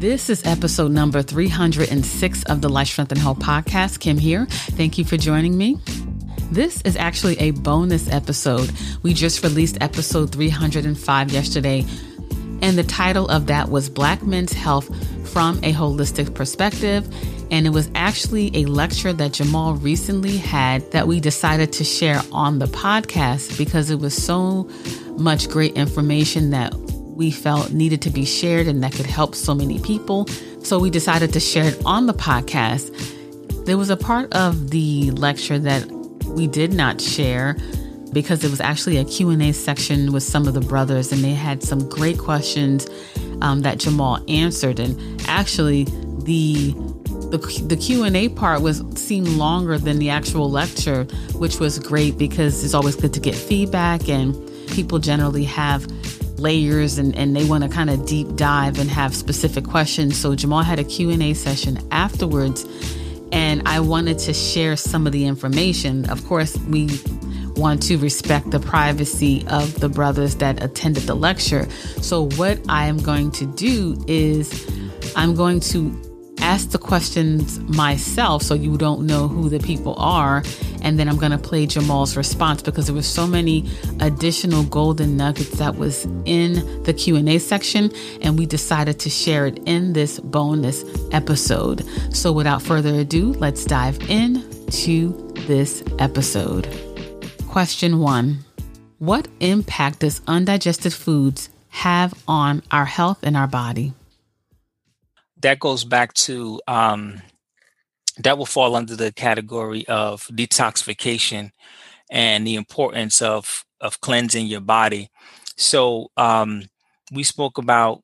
This is episode number 306 of the Life Strength and Health podcast. Kim here. Thank you for joining me. This is actually a bonus episode. We just released episode 305 yesterday, and the title of that was Black Men's Health from a Holistic Perspective. And it was actually a lecture that Jamal recently had that we decided to share on the podcast because it was so much great information that we felt needed to be shared and that could help so many people. So we decided to share it on the podcast. There was a part of the lecture that we did not share because it was actually a Q&A section with some of the brothers and they had some great questions um, that Jamal answered and actually the the, the q&a part was seemed longer than the actual lecture which was great because it's always good to get feedback and people generally have layers and, and they want to kind of deep dive and have specific questions. So Jamal had a Q&A session afterwards and I wanted to share some of the information. Of course, we want to respect the privacy of the brothers that attended the lecture. So what I am going to do is I'm going to ask the questions myself so you don't know who the people are. And then I'm going to play Jamal's response because there was so many additional golden nuggets that was in the Q&A section and we decided to share it in this bonus episode. So without further ado, let's dive in to this episode. Question 1. What impact does undigested foods have on our health and our body? That goes back to um, that will fall under the category of detoxification and the importance of of cleansing your body. So um, we spoke about,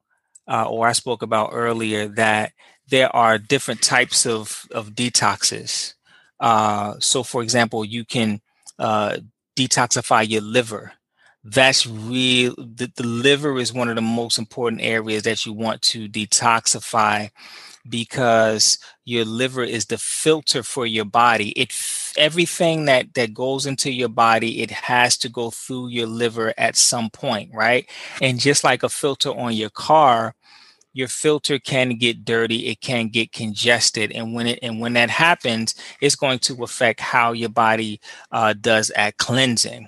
uh, or I spoke about earlier, that there are different types of of detoxes. Uh, so, for example, you can uh, detoxify your liver that's real the, the liver is one of the most important areas that you want to detoxify because your liver is the filter for your body. It everything that that goes into your body it has to go through your liver at some point right? And just like a filter on your car your filter can get dirty it can get congested and when it and when that happens it's going to affect how your body uh, does at cleansing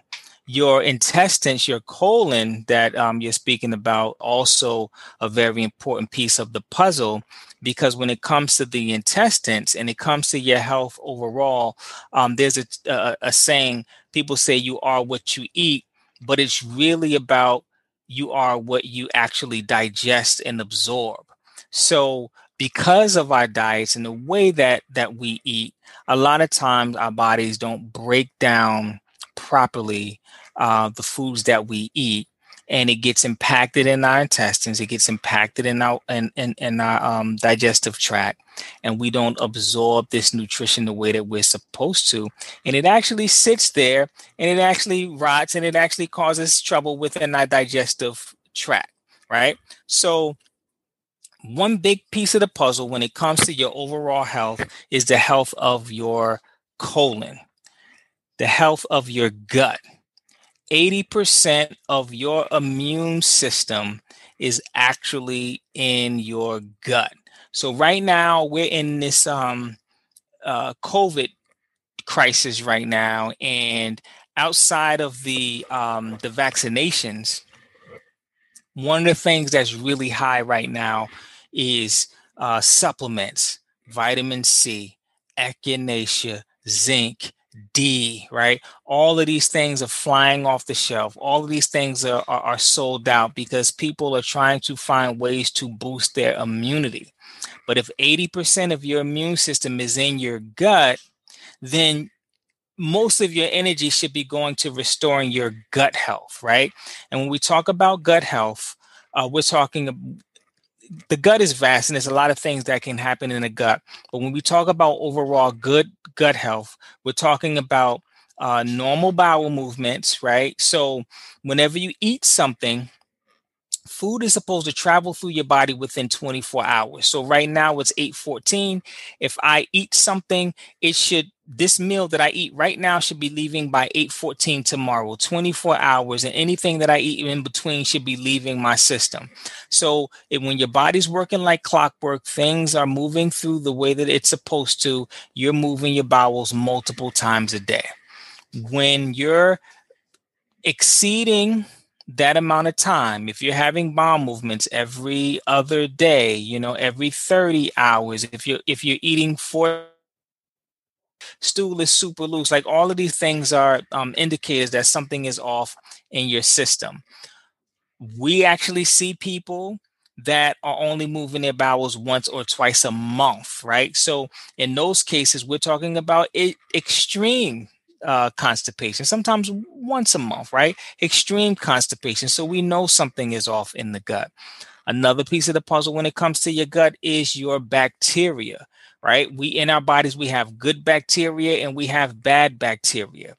your intestines, your colon that um, you're speaking about, also a very important piece of the puzzle because when it comes to the intestines and it comes to your health overall, um, there's a, a, a saying people say you are what you eat, but it's really about you are what you actually digest and absorb. So because of our diets and the way that that we eat, a lot of times our bodies don't break down properly uh, the foods that we eat and it gets impacted in our intestines it gets impacted in our in, in, in our um, digestive tract and we don't absorb this nutrition the way that we're supposed to and it actually sits there and it actually rots and it actually causes trouble within our digestive tract right? So one big piece of the puzzle when it comes to your overall health is the health of your colon the health of your gut 80% of your immune system is actually in your gut. So right now we're in this um, uh, COVID crisis right now, and outside of the um, the vaccinations, one of the things that's really high right now is uh, supplements, vitamin C, echinacea, zinc, D, right? All of these things are flying off the shelf. All of these things are, are, are, sold out because people are trying to find ways to boost their immunity. But if 80% of your immune system is in your gut, then most of your energy should be going to restoring your gut health, right? And when we talk about gut health, uh, we're talking the gut is vast and there's a lot of things that can happen in the gut. But when we talk about overall good gut health, we're talking about uh, normal bowel movements, right? So whenever you eat something, food is supposed to travel through your body within 24 hours. So right now it's 8:14. If I eat something, it should this meal that I eat right now should be leaving by 8:14 tomorrow, 24 hours and anything that I eat in between should be leaving my system. So, when your body's working like clockwork, things are moving through the way that it's supposed to, you're moving your bowels multiple times a day. When you're exceeding that amount of time if you're having bowel movements every other day you know every 30 hours if you're if you're eating four stool is super loose like all of these things are um, indicators that something is off in your system we actually see people that are only moving their bowels once or twice a month right so in those cases we're talking about extreme uh, constipation, sometimes once a month, right? Extreme constipation. So we know something is off in the gut. Another piece of the puzzle when it comes to your gut is your bacteria, right? We in our bodies, we have good bacteria and we have bad bacteria.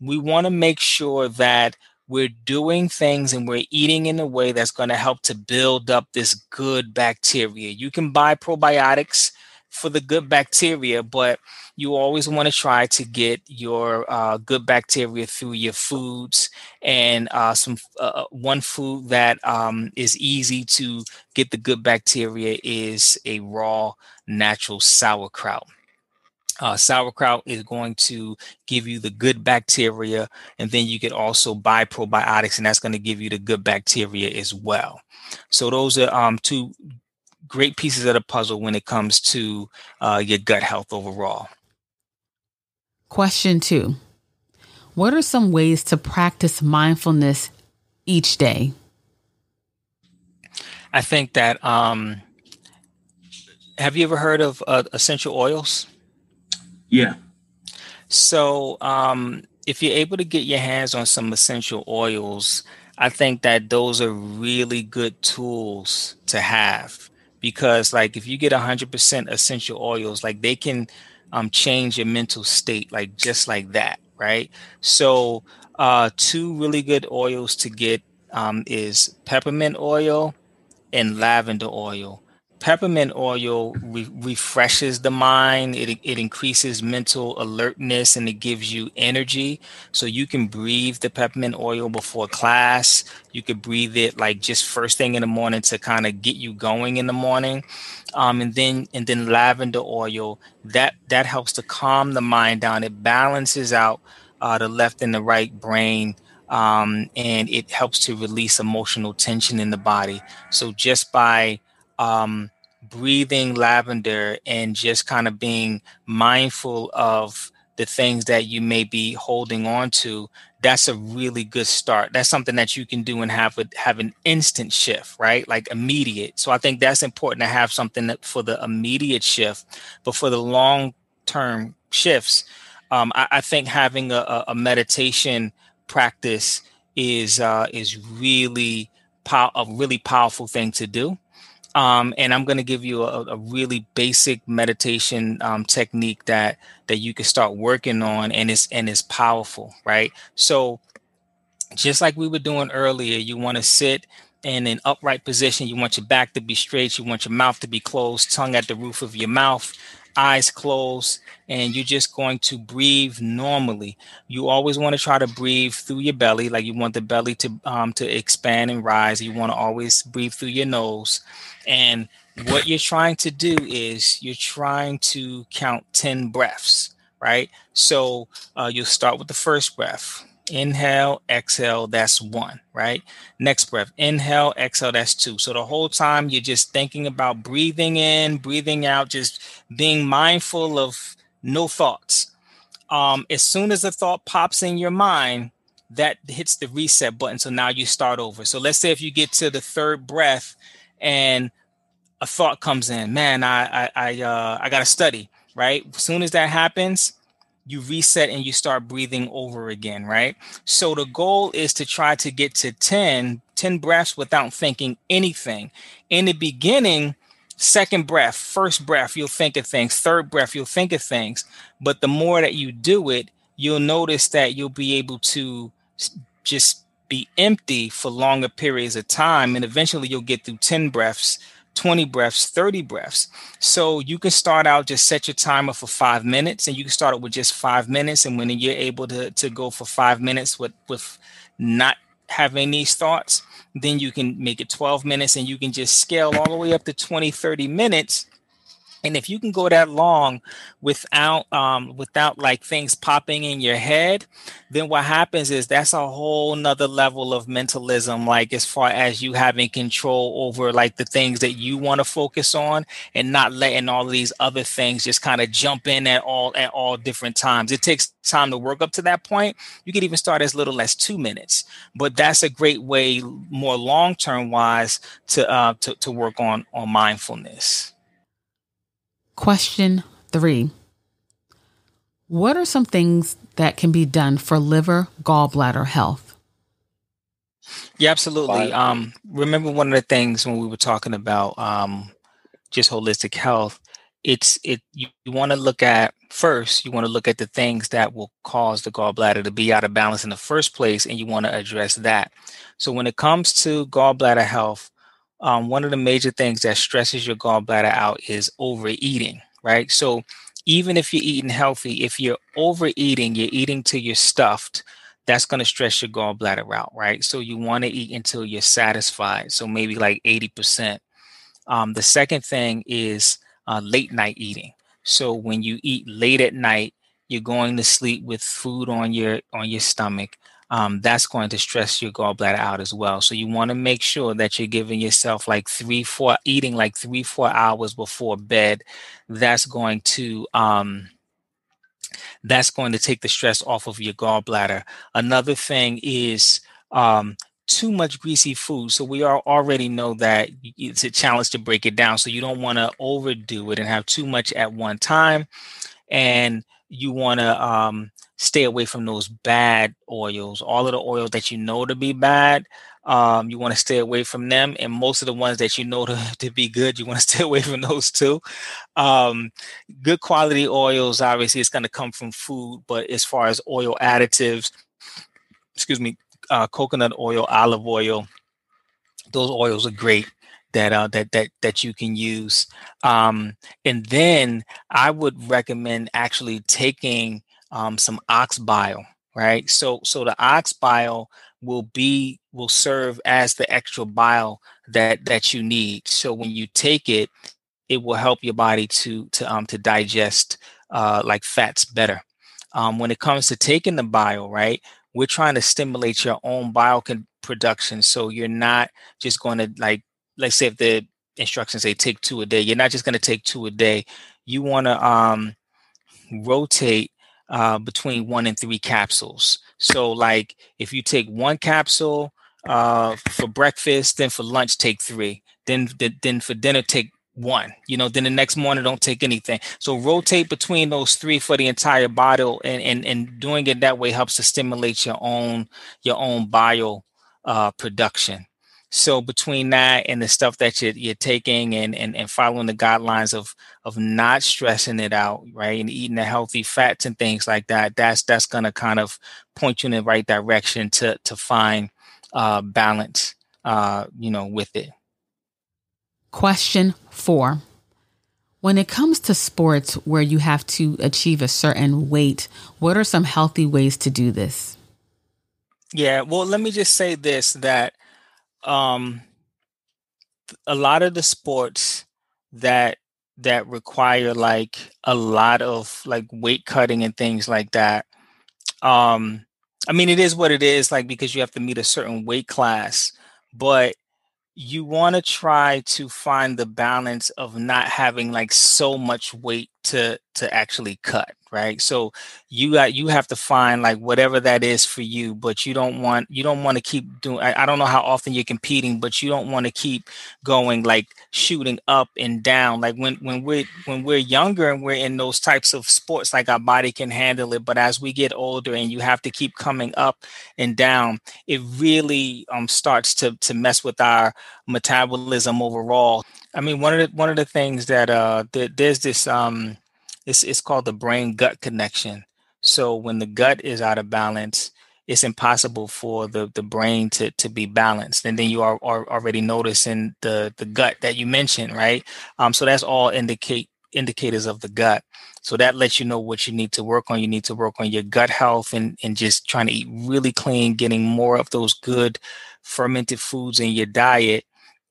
We want to make sure that we're doing things and we're eating in a way that's going to help to build up this good bacteria. You can buy probiotics for the good bacteria, but you always want to try to get your uh, good bacteria through your foods and uh, some uh, uh, one food that um, is easy to get the good bacteria is a raw natural sauerkraut. Uh, sauerkraut is going to give you the good bacteria, and then you could also buy probiotics, and that's going to give you the good bacteria as well. So those are um, two great pieces of the puzzle when it comes to uh, your gut health overall. Question two What are some ways to practice mindfulness each day? I think that, um, have you ever heard of uh, essential oils? Yeah. So, um, if you're able to get your hands on some essential oils, I think that those are really good tools to have because like if you get 100% essential oils like they can um, change your mental state like just like that right? So uh, two really good oils to get um, is peppermint oil and lavender oil peppermint oil re- refreshes the mind. It, it increases mental alertness and it gives you energy. So you can breathe the peppermint oil before class. You could breathe it like just first thing in the morning to kind of get you going in the morning. Um, and then and then lavender oil that that helps to calm the mind down. It balances out uh, the left and the right brain um, and it helps to release emotional tension in the body. So just by um, breathing lavender and just kind of being mindful of the things that you may be holding on to that's a really good start. That's something that you can do and have a, have an instant shift right? Like immediate. So i think that's important to have something that for the immediate shift but for the long term shifts um, I, I, think having a, a meditation practice is uh, is really pow- a really powerful thing to do um, and I'm going to give you a, a, really basic meditation um, technique that that you can start working on, and it's and it's powerful, right? So, just like we were doing earlier, you want to sit in an upright position. You want your back to be straight. You want your mouth to be closed, tongue at the roof of your mouth eyes closed, and you're just going to breathe normally. You always want to try to breathe through your belly, like you want the belly to um, to expand and rise. You want to always breathe through your nose, and what you're trying to do is you're trying to count 10 breaths, right? So uh, you'll start with the first breath. Inhale, exhale, that's one, right? Next breath, inhale, exhale, that's two. So the whole time you're just thinking about breathing in, breathing out, just being mindful of no thoughts. Um, as soon as a thought pops in your mind, that hits the reset button. So now you start over. So let's say if you get to the third breath and a thought comes in, man, I I I, uh, I got to study, right? As soon as that happens, you reset and you start breathing over again, right? So the goal is to try to get to 10, 10 breaths without thinking anything. In the beginning, second breath, first breath, you'll think of things, third breath, you'll think of things. But the more that you do it, you'll notice that you'll be able to just be empty for longer periods of time and eventually you'll get through 10 breaths 20 breaths 30 breaths. So you can start out just set your timer for five minutes and you can start it with just five minutes and when you're able to, to go for five minutes with with not having these thoughts then you can make it 12 minutes and you can just scale all the way up to 20 30 minutes and if you can go that long without um, without like things popping in your head then what happens is that's a whole nother level of mentalism like as far as you having control over like the things that you want to focus on and not letting all these other things just kind of jump in at all at all different times. It takes time to work up to that point. You could even start as little as two minutes. But that's a great way more long term wise to uh to, to work on on mindfulness Question three What are some things that can be done for liver gallbladder health? Yeah, absolutely. Um, remember one of the things when we were talking about um, just holistic health, it's it you, you want to look at first, you want to look at the things that will cause the gallbladder to be out of balance in the first place, and you want to address that. So when it comes to gallbladder health, um, one of the major things that stresses your gallbladder out is overeating, right? So even if you're eating healthy, if you're overeating, you're eating till you're stuffed, that's going to stress your gallbladder out, right? So you want to eat until you're satisfied. So maybe like 80%. Um, the second thing is uh, late night eating. So when you eat late at night, you're going to sleep with food on your on your stomach um, that's going to stress your gallbladder out as well. So you want to make sure that you're giving yourself like three, four, eating like three, four hours before bed. That's going to um, that's going to take the stress off of your gallbladder. Another thing is um, too much greasy food. So we are already know that it's a challenge to break it down. So you don't want to overdo it and have too much at one time. And you want to um, stay away from those bad oils. All of the oils that you know to be bad, um, you want to stay away from them. And most of the ones that you know to, to be good, you want to stay away from those too. Um, good quality oils, obviously, it's going to come from food. But as far as oil additives, excuse me, uh, coconut oil, olive oil, those oils are great that uh, that that that you can use. Um, and then I would recommend actually taking um, some ox bile, right? So so the ox bile will be will serve as the extra bile that that you need. So when you take it, it will help your body to to um to digest uh, like fats better. Um, when it comes to taking the bile, right? We're trying to stimulate your own bile con- production, so you're not just going to like let's say if the instructions say take two a day, you're not just going to take two a day. You want to um rotate uh, between one and three capsules. So, like if you take one capsule uh, for breakfast, then for lunch take three, then then for dinner take one. You know, then the next morning don't take anything. So rotate between those three for the entire bottle, and and and doing it that way helps to stimulate your own your own bile uh, production. So between that and the stuff that you're, you're taking and, and, and following the guidelines of of not stressing it out, right, and eating the healthy fats and things like that, that's that's gonna kind of point you in the right direction to to find uh, balance, uh, you know, with it. Question four. When it comes to sports where you have to achieve a certain weight, what are some healthy ways to do this? Yeah, well, let me just say this that um a lot of the sports that that require like a lot of like weight cutting and things like that um i mean it is what it is like because you have to meet a certain weight class but you want to try to find the balance of not having like so much weight to to actually cut right? So you got you have to find like whatever that is for you but you don't want you don't want to keep doing I, I, don't know how often you're competing but you don't want to keep going like shooting up and down. Like when when we're when we're younger and we're in those types of sports like our body can handle it but as we get older and you have to keep coming up and down it really um starts to to mess with our metabolism overall. I mean, one of the one of the things that uh there's this um it's it's called the brain gut connection. So when the gut is out of balance, it's impossible for the the brain to to be balanced. And then you are, are already noticing the the gut that you mentioned, right? Um, so that's all indicate indicators of the gut. So that lets you know what you need to work on. You need to work on your gut health and and just trying to eat really clean, getting more of those good fermented foods in your diet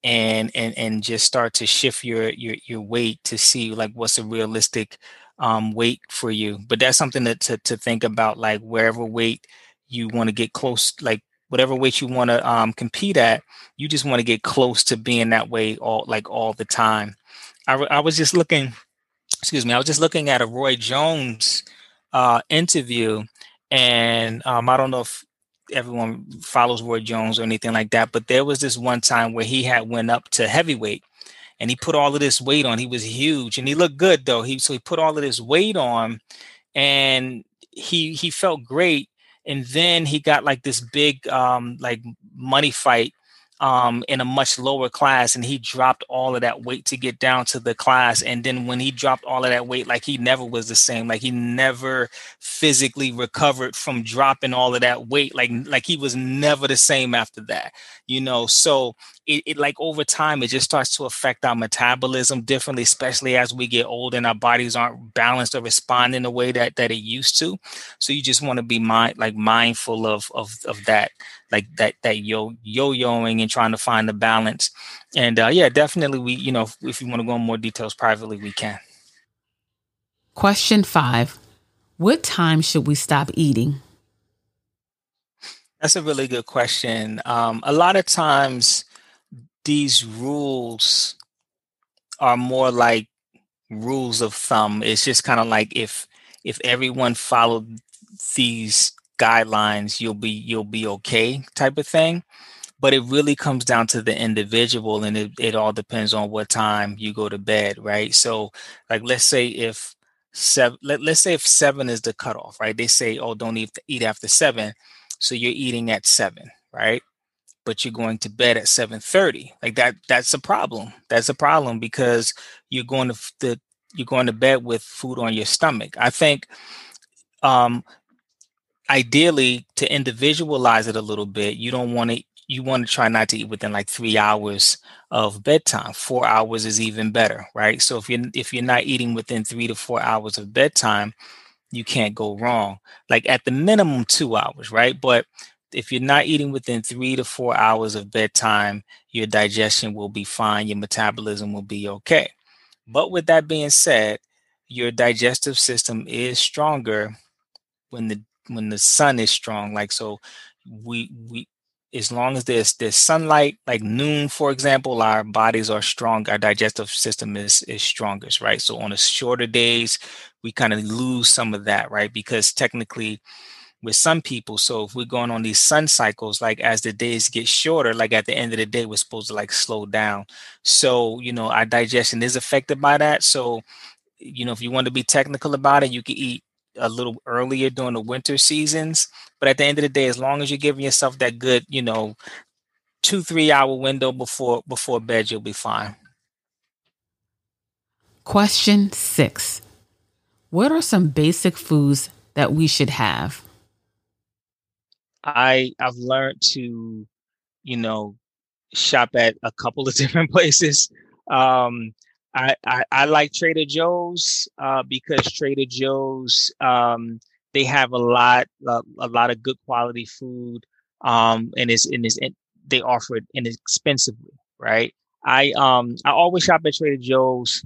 and and and just start to shift your your your weight to see like what's a realistic um, weight for you. But that's something that to to think about, like wherever weight you want to get close, like whatever weight you want to um, compete at, you just want to get close to being that way all like all the time. I, I was just looking, excuse me, I was just looking at a Roy Jones uh, interview, and um, I don't know if everyone follows Roy Jones or anything like that, but there was this one time where he had went up to heavyweight and he put all of this weight on. He was huge and he looked good though. He so he put all of this weight on and he he felt great. And then he got like this big um like money fight um, in a much lower class, and he dropped all of that weight to get down to the class. And then when he dropped all of that weight, like he never was the same. Like he never physically recovered from dropping all of that weight. Like like he was never the same after that. You know, so it, it like over time it just starts to affect our metabolism differently, especially as we get older and our bodies aren't balanced or respond in the way that that it used to. So you just want to be mind like mindful of of of that like that that yo yo-yoing and trying to find the balance. And uh, yeah, definitely we you know if, if you want to go in more details privately, we can. Question five: What time should we stop eating? That's a really good question. Um, a lot of times, these rules are more like rules of thumb. It's just kind of like if if everyone followed these guidelines you'll be you'll be okay type of thing. But it really comes down to the individual and it, it all depends on what time you go to bed right? So like let's say if seven let, let's say if seven is the cutoff right? They say oh don't eat, eat after seven so you're eating at seven right but you're going to bed at 7:30 like that that's a problem. That's a problem because you're going to the you're going to bed with food on your stomach. I think um ideally to individualize it a little bit you don't want to you want to try not to eat within like three hours of bedtime. Four hours is even better right? So if you're if you're not eating within three to four hours of bedtime you can't go wrong. Like at the minimum two hours right? But if you're not eating within three to four hours of bedtime your digestion will be fine your metabolism will be okay. But with that being said your digestive system is stronger when the when the sun is strong. Like so we we as long as there's there's sunlight like noon for example our bodies are strong our digestive system is is strongest right? So on the shorter days we kind of lose some of that right? Because technically with some people so if we're going on these sun cycles like as the days get shorter like at the end of the day we're supposed to like slow down so you know our digestion is affected by that so you know if you want to be technical about it you can eat a little earlier during the winter seasons. But at the end of the day, as long as you're giving yourself that good, you know, two three hour window before before bed, you'll be fine. Question six: What are some basic foods that we should have? I I've learned to, you know, shop at a couple of different places. Um, I, I, I like Trader Joe's uh, because Trader Joe's um, they have a lot uh, a lot of good quality food um, and it's and it's they offer it inexpensively, right? I um I always shop at Trader Joe's.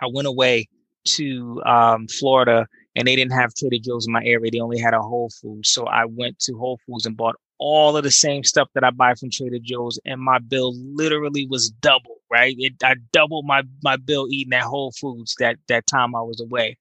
I went away to um, Florida and they didn't have Trader Joe's in my area. They only had a Whole Foods, so I went to Whole Foods and bought all of the same stuff that I buy from Trader Joe's, and my bill literally was double. Right, it, I doubled my my bill eating at Whole Foods that that time I was away.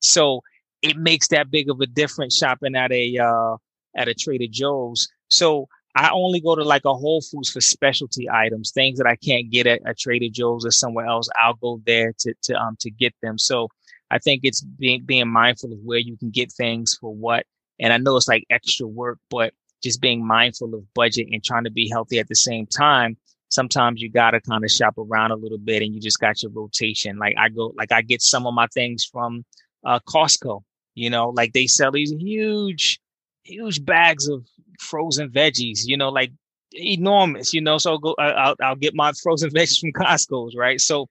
So it makes that big of a difference shopping at a uh, at a Trader Joe's. So I only go to like a Whole Foods for specialty items, things that I can't get at a Trader Joe's or somewhere else. I'll go there to to um to get them. So I think it's being being mindful of where you can get things for what. And I know it's like extra work, but just being mindful of budget and trying to be healthy at the same time sometimes you gotta kind of shop around a little bit and you just got your rotation like i go like i get some of my things from uh, costco you know like they sell these huge huge bags of frozen veggies, you know, like enormous, you know. So go, I'll, I'll get my frozen veggies from Costco's, right? So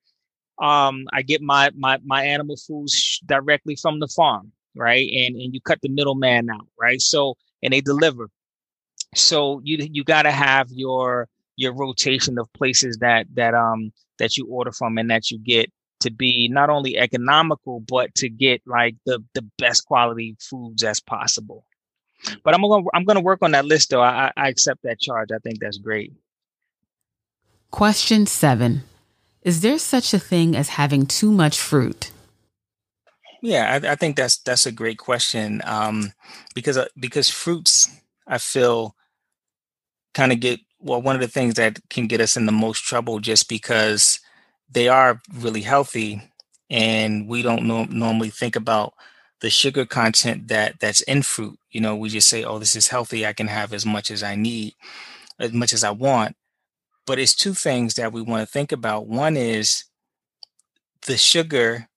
um, I get my my my animal foods directly from the farm, right? And and you cut the middleman out, right? So and they deliver. So you you got to have your your rotation of places that that um that you order from and that you get to be not only economical but to get like the the best quality foods as possible but i'm gonna i'm gonna work on that list though i i accept that charge i think that's great question seven is there such a thing as having too much fruit? Yeah i, I think that's that's a great question. Um because uh, because fruits i feel kind of get well one of the things that can get us in the most trouble just because they are really healthy and we don't no- normally think about the sugar content that that's in fruit. You know we just say oh this is healthy. I can have as much as i need as much as i want but it's two things that we want to think about. One is the sugar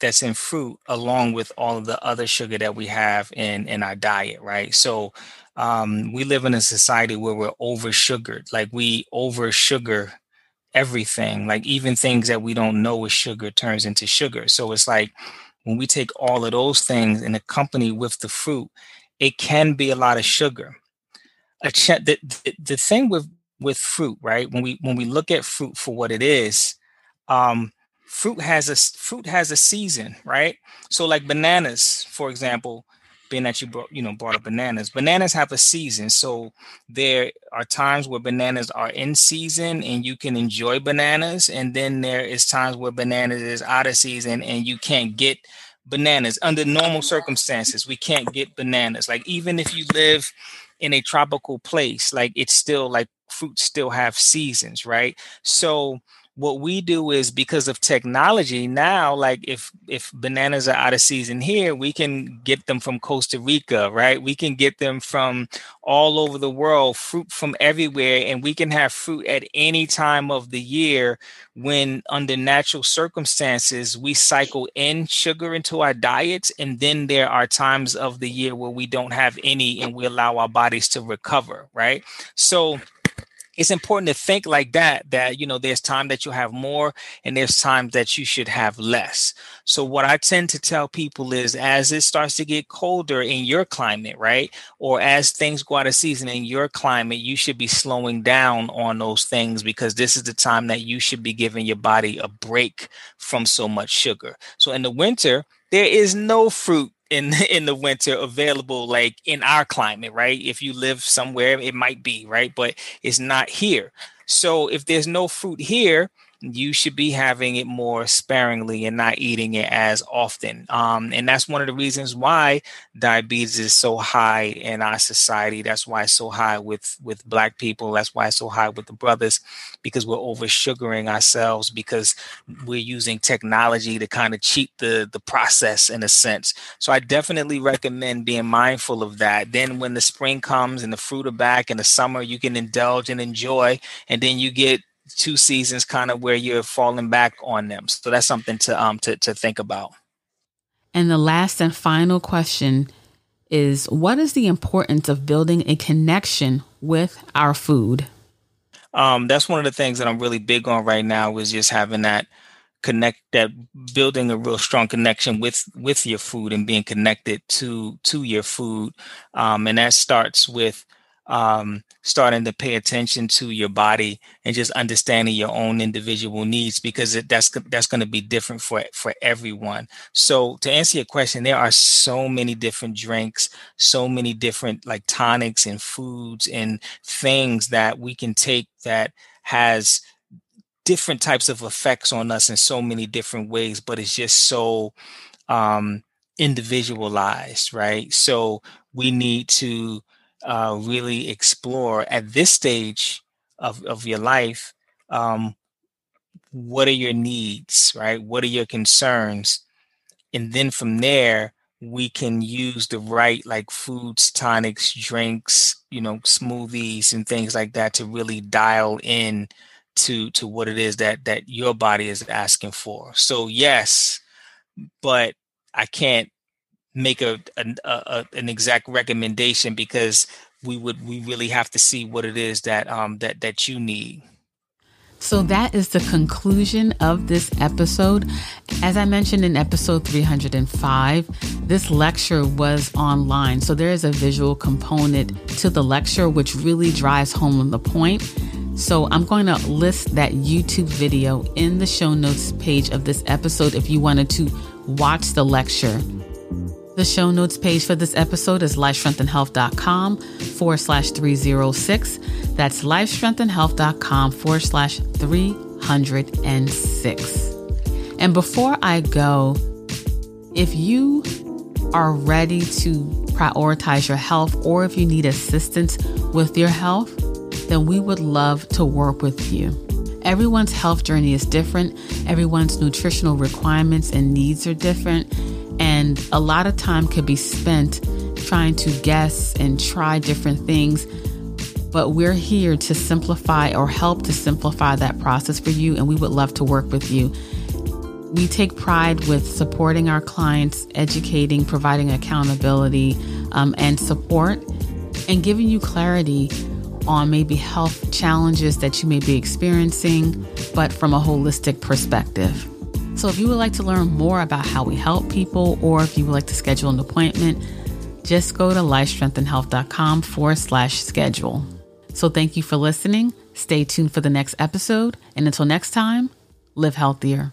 that's in fruit along with all of the other sugar that we have in in our diet right? So um, we live in a society where we're over sugared like we over sugar everything like even things that we don't know is sugar turns into sugar. So it's like when we take all of those things and accompany with the fruit it can be a lot of sugar. A ch- the, the, the thing with with fruit right when we when we look at fruit for what it is um fruit has a fruit has a season right so like bananas for example being that you brought, you know, brought up bananas. Bananas have a season, so there are times where bananas are in season and you can enjoy bananas, and then there is times where bananas is out of season and you can't get bananas under normal circumstances. We can't get bananas. Like even if you live in a tropical place, like it's still like fruits still have seasons, right? So what we do is because of technology now like if if bananas are out of season here we can get them from costa rica right? We can get them from all over the world fruit from everywhere and we can have fruit at any time of the year when under natural circumstances we cycle in sugar into our diets and then there are times of the year where we don't have any and we allow our bodies to recover right? So it's important to think like that that you know there's time that you'll have more and there's times that you should have less. So what i tend to tell people is as it starts to get colder in your climate right or as things go out of season in your climate you should be slowing down on those things because this is the time that you should be giving your body a break from so much sugar. So in the winter there is no fruit in in the winter available like in our climate right? If you live somewhere it might be right? But it's not here. So if there's no fruit here you should be having it more sparingly and not eating it as often. Um, and that's one of the reasons why diabetes is so high in our society. That's why it's so high with with black people. That's why it's so high with the brothers, because we're over sugaring ourselves because we're using technology to kind of cheat the the process in a sense. So I definitely recommend being mindful of that. Then when the spring comes and the fruit are back in the summer, you can indulge and enjoy, and then you get two seasons kind of where you're falling back on them. So that's something to um to to think about. And the last and final question is what is the importance of building a connection with our food? Um, that's one of the things that I'm really big on right now is just having that connect that building a real strong connection with with your food and being connected to to your food um, and that starts with um, starting to pay attention to your body and just understanding your own individual needs because it, that's that's going to be different for for everyone. So to answer your question, there are so many different drinks, so many different like tonics and foods and things that we can take that has different types of effects on us in so many different ways, but it's just so um, individualized, right? So we need to uh, really explore at this stage of, of your life um, what are your needs right? What are your concerns? And then from there we can use the right like foods tonics drinks you know smoothies and things like that to really dial in to to what it is that that your body is asking for. So yes but i can't make a, a, a, an exact recommendation because we would we really have to see what it is that um that that you need. So that is the conclusion of this episode. As I mentioned in episode 305, this lecture was online. So there is a visual component to the lecture, which really drives home the point. So I'm going to list that YouTube video in the show notes page of this episode if you wanted to watch the lecture. The show notes page for this episode is lifestrengthandhealth.com forward slash 306. That's lifestrengthandhealth.com forward slash 306. And before I go, if you are ready to prioritize your health or if you need assistance with your health, then we would love to work with you. Everyone's health journey is different, everyone's nutritional requirements and needs are different. And a lot of time could be spent trying to guess and try different things. But we're here to simplify or help to simplify that process for you, and we would love to work with you. We take pride with supporting our clients, educating, providing accountability um, and support, and giving you clarity on maybe health challenges that you may be experiencing, but from a holistic perspective. So if you would like to learn more about how we help people, or if you would like to schedule an appointment, just go to lifestrengthandhealth.com forward slash schedule. So thank you for listening. Stay tuned for the next episode. And until next time, live healthier.